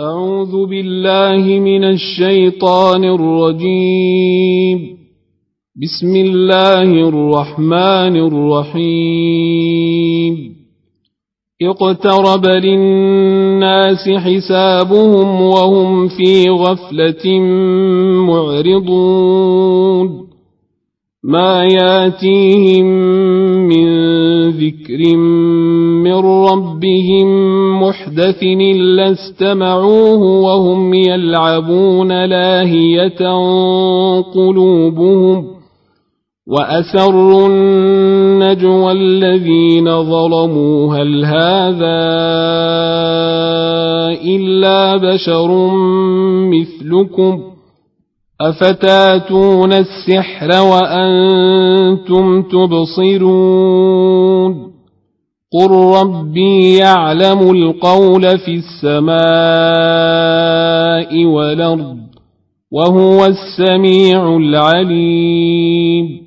أعوذ بالله من الشيطان الرجيم. بسم الله الرحمن الرحيم. اقترب للناس حسابهم وهم في غفلة معرضون. ما ياتيهم من ذكر من ربهم محدث إلا استمعوه وهم يلعبون لاهية قلوبهم وأسروا النجوى الذين ظلموا هل هذا إلا بشر مثلكم أفتاتون السحر وأنتم تبصرون قل ربي يعلم القول في السماء والأرض وهو السميع العليم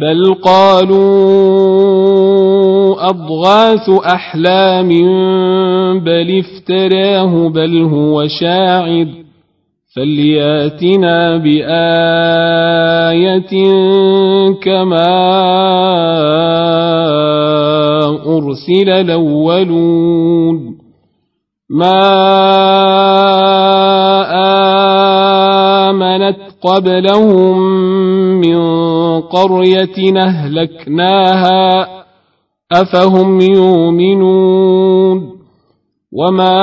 بل قالوا أضغاث أحلام بل افتراه بل هو شاعر فلياتنا بآية كما أرسل الأولون ما آمنت قبلهم من قرية أهلكناها أفهم يؤمنون وما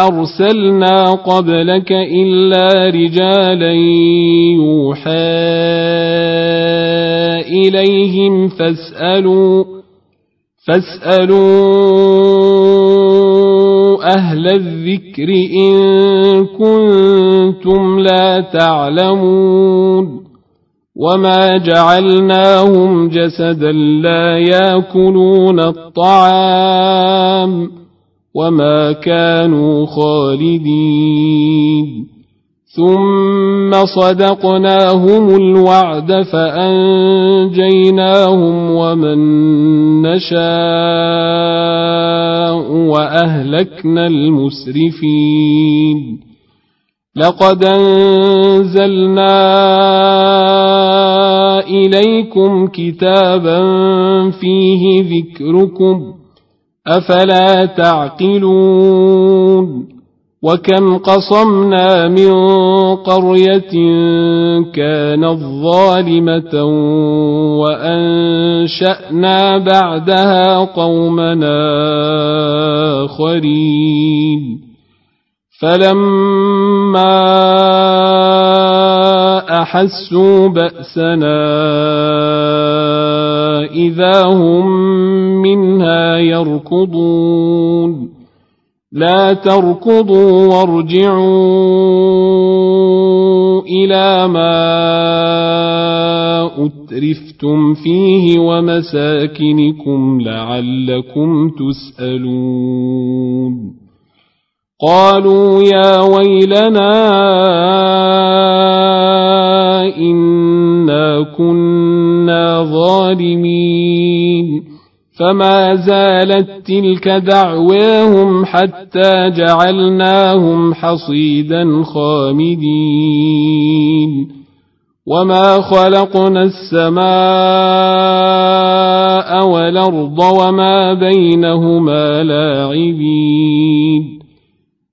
أرسلنا قبلك إلا رجالا يوحى إليهم فاسألوا فاسألوا أهل الذكر إن كنتم لا تعلمون وما جعلناهم جسدا لا ياكلون الطعام وما كانوا خالدين ثم صدقناهم الوعد فأنجيناهم ومن نشاء وأهلكنا المسرفين لقد أنزلنا إليكم كتابا فيه ذكركم أفلا تعقلون وكم قصمنا من قرية كانت ظالمة وأنشأنا بعدها قومنا آخرين فلما أحسوا بأسنا إذا هم منها يركضون. لا تركضوا وارجعوا إلى ما أترفتم فيه ومساكنكم لعلكم تسألون. قالوا يا ويلنا إنا كنا ظالمين فما زالت تلك دعواهم حتى جعلناهم حصيدا خامدين وما خلقنا السماء والأرض وما بينهما لاعبين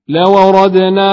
لو أردنا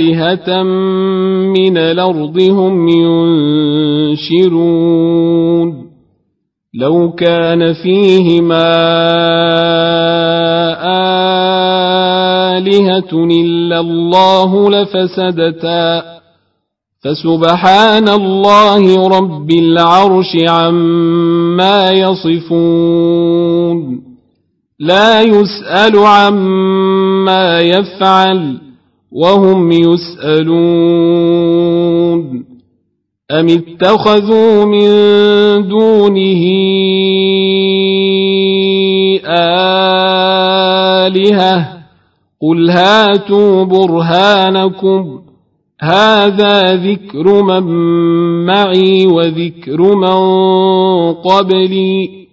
آلهة من الأرض هم ينشرون. لو كان فيهما آلهة إلا الله لفسدتا. فسبحان الله رب العرش عما يصفون. لا يسأل عما يفعل. وهم يسألون. أم اتخذوا من دونه آلهة؟ قل هاتوا برهانكم. هذا ذكر من معي وذكر من قبلي.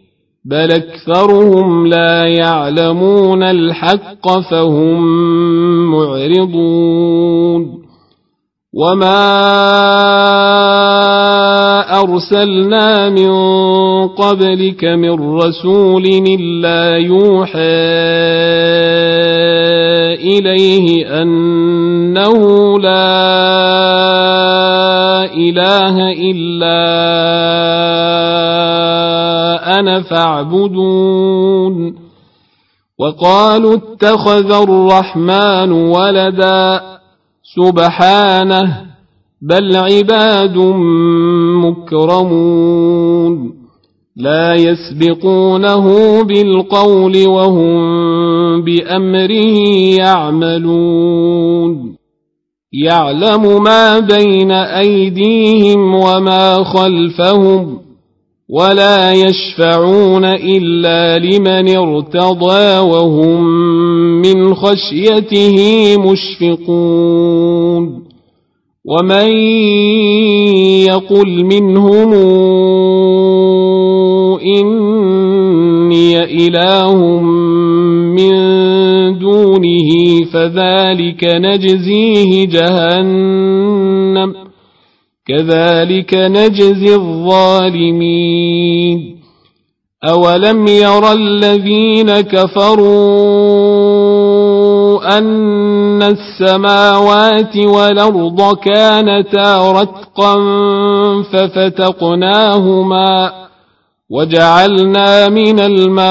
بل اكثرهم لا يعلمون الحق فهم معرضون وما ارسلنا من قبلك من رسول الا يوحى اليه انه لا اله الا أنا فاعبدون وقالوا اتخذ الرحمن ولدا سبحانه بل عباد مكرمون لا يسبقونه بالقول وهم بأمره يعملون يعلم ما بين أيديهم وما خلفهم ولا يشفعون إلا لمن ارتضى وهم من خشيته مشفقون ومن يقل منهم إني إله من دونه فذلك نجزيه جهنم كذلك نجزي الظالمين. أولم ير الذين كفروا أن السماوات والأرض كانتا رتقا ففتقناهما وجعلنا من الماء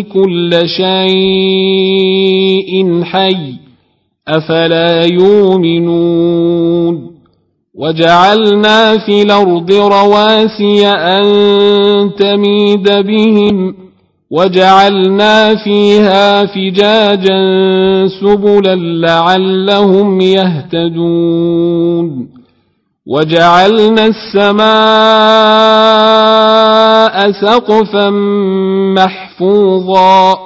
كل شيء حي. أفلا يؤمنون؟ وجعلنا في الأرض رواسي أن تميد بهم وجعلنا فيها فجاجا سبلا لعلهم يهتدون. وجعلنا السماء سقفا محفوظا.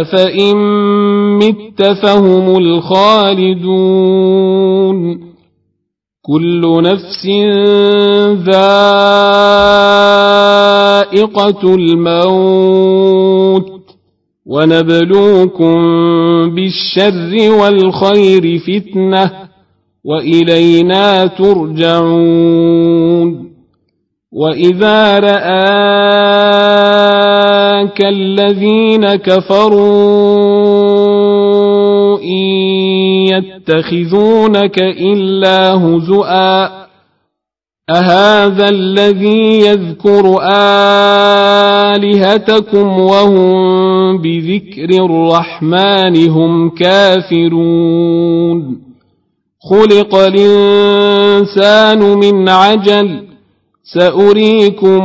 أفإن مت فهم الخالدون كل نفس ذائقة الموت ونبلوكم بالشر والخير فتنة وإلينا ترجعون وإذا رآك الذين كفروا إن يتخذونك إلا هزؤا أهذا الذي يذكر آلهتكم وهم بذكر الرحمن هم كافرون خلق الإنسان من عجل سأريكم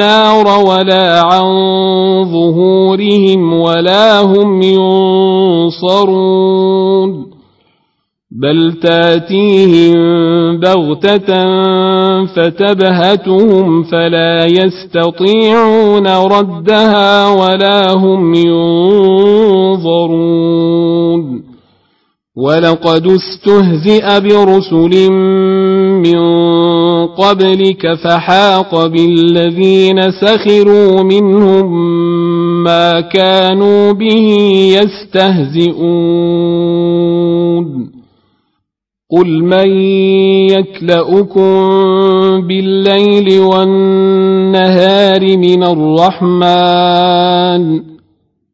النار ولا عن ظهورهم ولا هم ينصرون بل تأتيهم بغتة فتبهتهم فلا يستطيعون ردها ولا هم ينظرون ولقد استهزئ برسل من قبلك فحاق بالذين سخروا منهم ما كانوا به يستهزئون. قل من يكلؤكم بالليل والنهار من الرحمن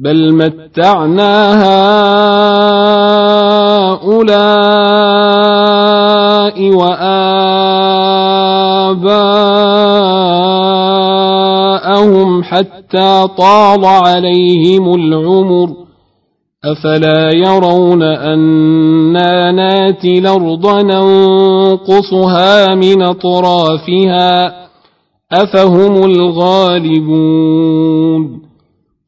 بل متعنا هؤلاء وآباءهم حتى طال عليهم العمر أفلا يرون أنا ناتي الأرض ننقصها من أطرافها أفهم الغالبون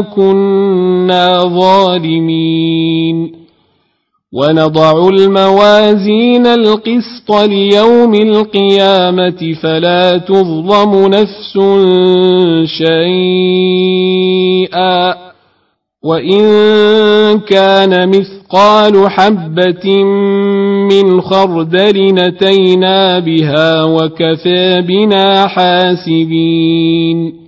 كنا ظالمين. ونضع الموازين القسط ليوم القيامة فلا تظلم نفس شيئا. وإن كان مثقال حبة من خردل نتينا بها وكفى بنا حاسبين.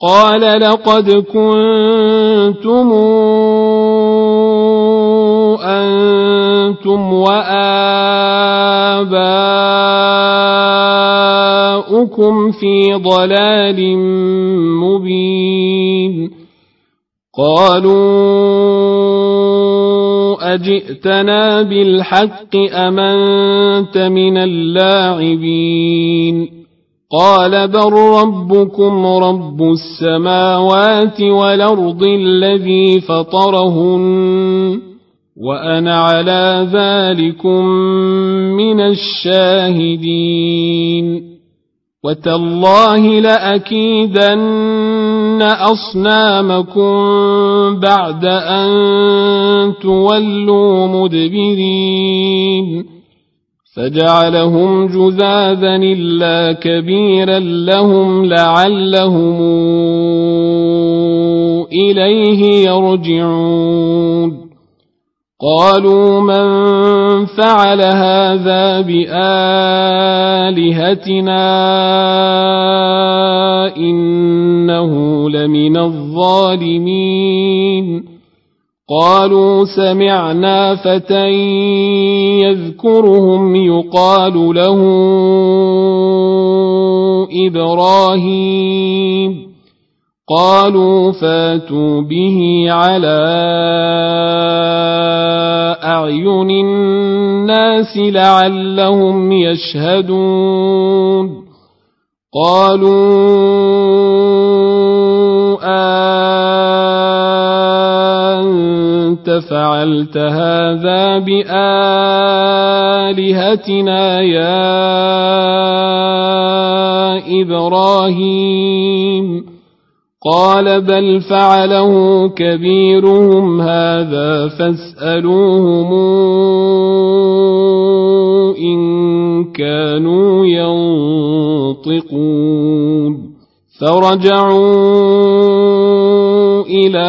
قال لقد كنتم أنتم وآباؤكم في ضلال مبين. قالوا أجئتنا بالحق أمنت من اللاعبين؟ قال بل ربكم رب السماوات والأرض الذي فطرهن وأنا على ذلكم من الشاهدين وتالله لأكيدن أصنامكم بعد أن تولوا مدبرين فجعلهم جذاذا إلا كبيرا لهم لعلهم إليه يرجعون. قالوا من فعل هذا بآلهتنا إنه لمن الظالمين. قالوا سمعنا فتى يذكرهم يقال له إبراهيم. قالوا فاتوا به على أعين الناس لعلهم يشهدون. قالوا أنت فعلت هذا بآلهتنا يا إبراهيم. قال بل فعله كبيرهم هذا فاسألوهم إن كانوا ينطقون. فرجعوا إلى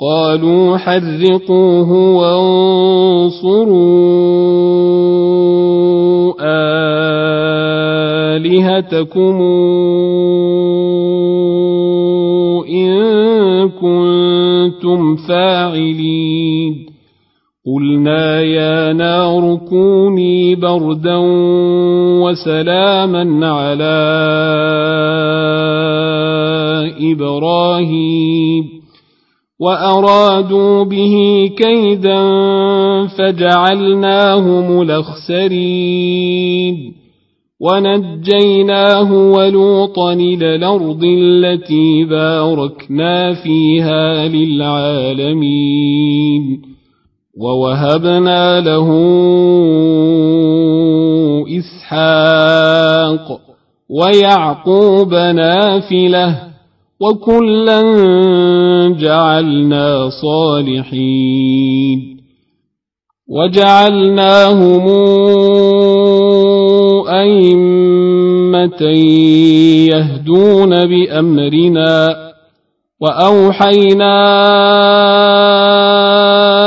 قالوا حرقوه وانصروا آلهتكم إن كنتم فاعلين. قلنا يا نار كوني بردا وسلاما على إبراهيم. وأرادوا به كيدا فجعلناهم الأخسرين ونجيناه ولوطا إلى الأرض التي باركنا فيها للعالمين ووهبنا له إسحاق ويعقوب نافلة وكلا جعلنا صالحين. وجعلناهم أئمة يهدون بأمرنا وأوحينا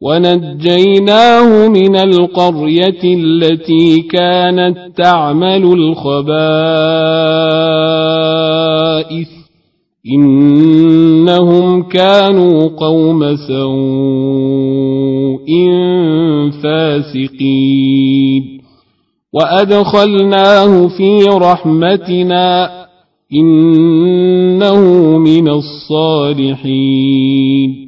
ونجيناه من القرية التي كانت تعمل الخبائث. إنهم كانوا قوم سوء فاسقين. وأدخلناه في رحمتنا إنه من الصالحين.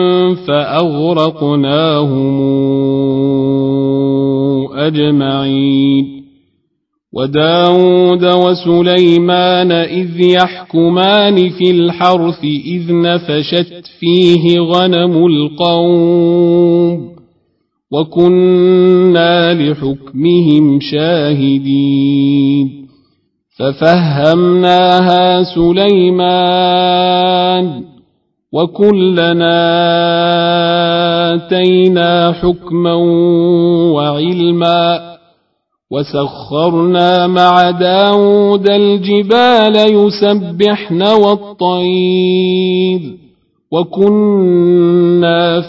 فأغرقناهم أجمعين. وداود وسليمان إذ يحكمان في الحرث إذ نفشت فيه غنم القوم وكنا لحكمهم شاهدين. ففهمناها سليمان وكلنا آتينا حكما وعلما وسخرنا مع داود الجبال يسبحن والطير وكنا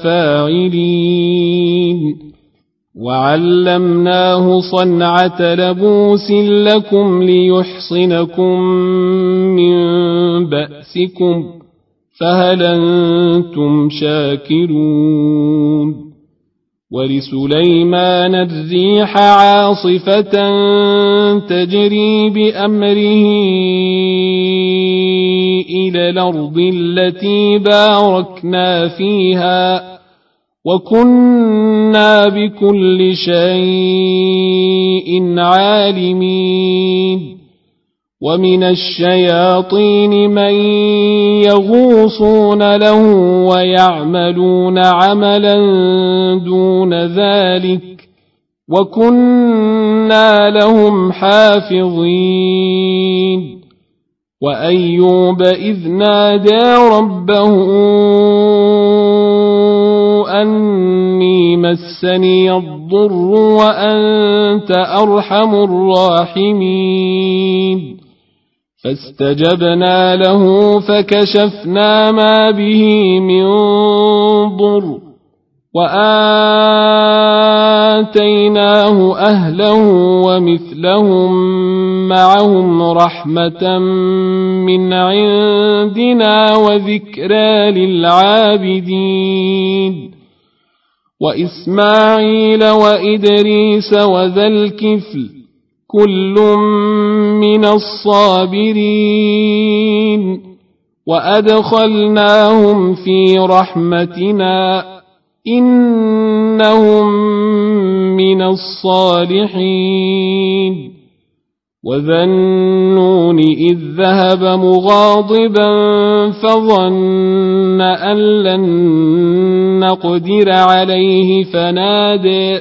فاعلين وعلمناه صنعة لبوس لكم ليحصنكم من بأسكم فهل أنتم شاكرون؟ ولسليمان الريح عاصفة تجري بأمره إلى الأرض التي باركنا فيها وكنا بكل شيء عالمين. ومن الشياطين من يغوصون له ويعملون عملا دون ذلك وكنا لهم حافظين وايوب اذ نادى ربه اني مسني الضر وانت ارحم الراحمين فاستجبنا له فكشفنا ما به من ضر وآتيناه أهله ومثلهم معهم رحمة من عندنا وذكرى للعابدين وإسماعيل وإدريس وذا الكفل كل من الصابرين وأدخلناهم في رحمتنا إنهم من الصالحين وذا النون إذ ذهب مغاضبا فظن أن لن نقدر عليه فنادى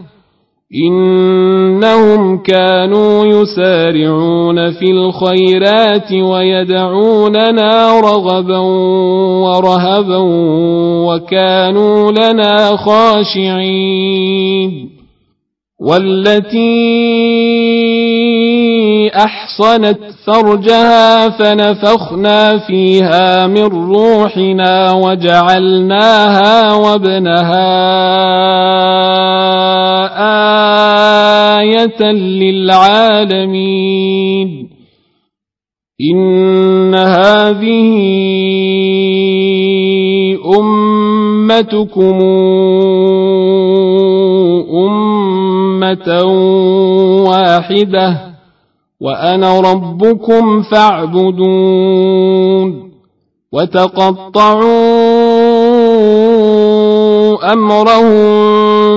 إنهم كانوا يسارعون في الخيرات ويدعوننا رغبا ورهبا وكانوا لنا خاشعين والتي أحصنت فرجها فنفخنا فيها من روحنا وجعلناها وابنها آية للعالمين. إن هذه أمتكم أمة واحدة وأنا ربكم فاعبدون. وتقطعوا أمرهم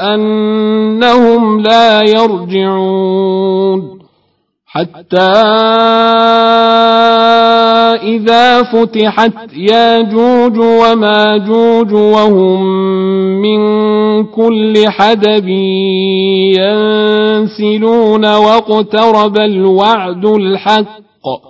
أنهم لا يرجعون حتى إذا فتحت ياجوج وماجوج وهم من كل حدب ينسلون واقترب الوعد الحق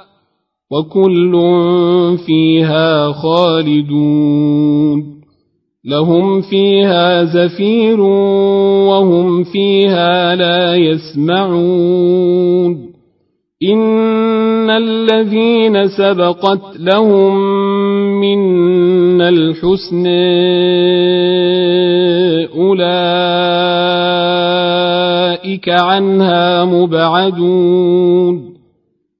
وكل فيها خالدون لهم فيها زفير وهم فيها لا يسمعون إن الذين سبقت لهم من الحسن أولئك عنها مبعدون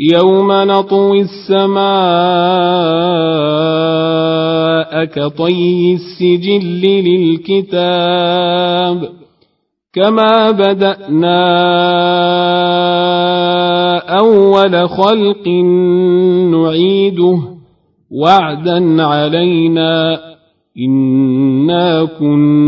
يوم نطوي السماء كطي السجل للكتاب كما بدأنا أول خلق نعيده وعدا علينا إنا كنا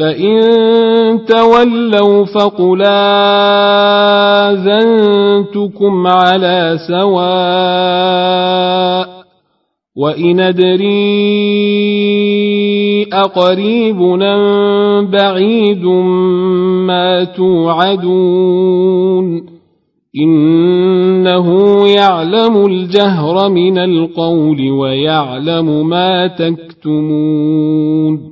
فإن تولوا فقل آذنتكم على سواء وإن أدري أقريب بعيد ما توعدون إنه يعلم الجهر من القول ويعلم ما تكتمون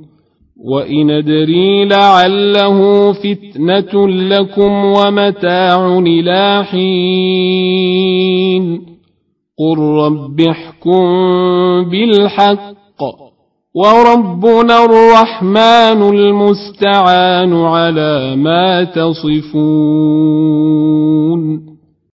وإن أدري لعله فتنة لكم ومتاع إلى حين قل رب احكم بالحق وربنا الرحمن المستعان على ما تصفون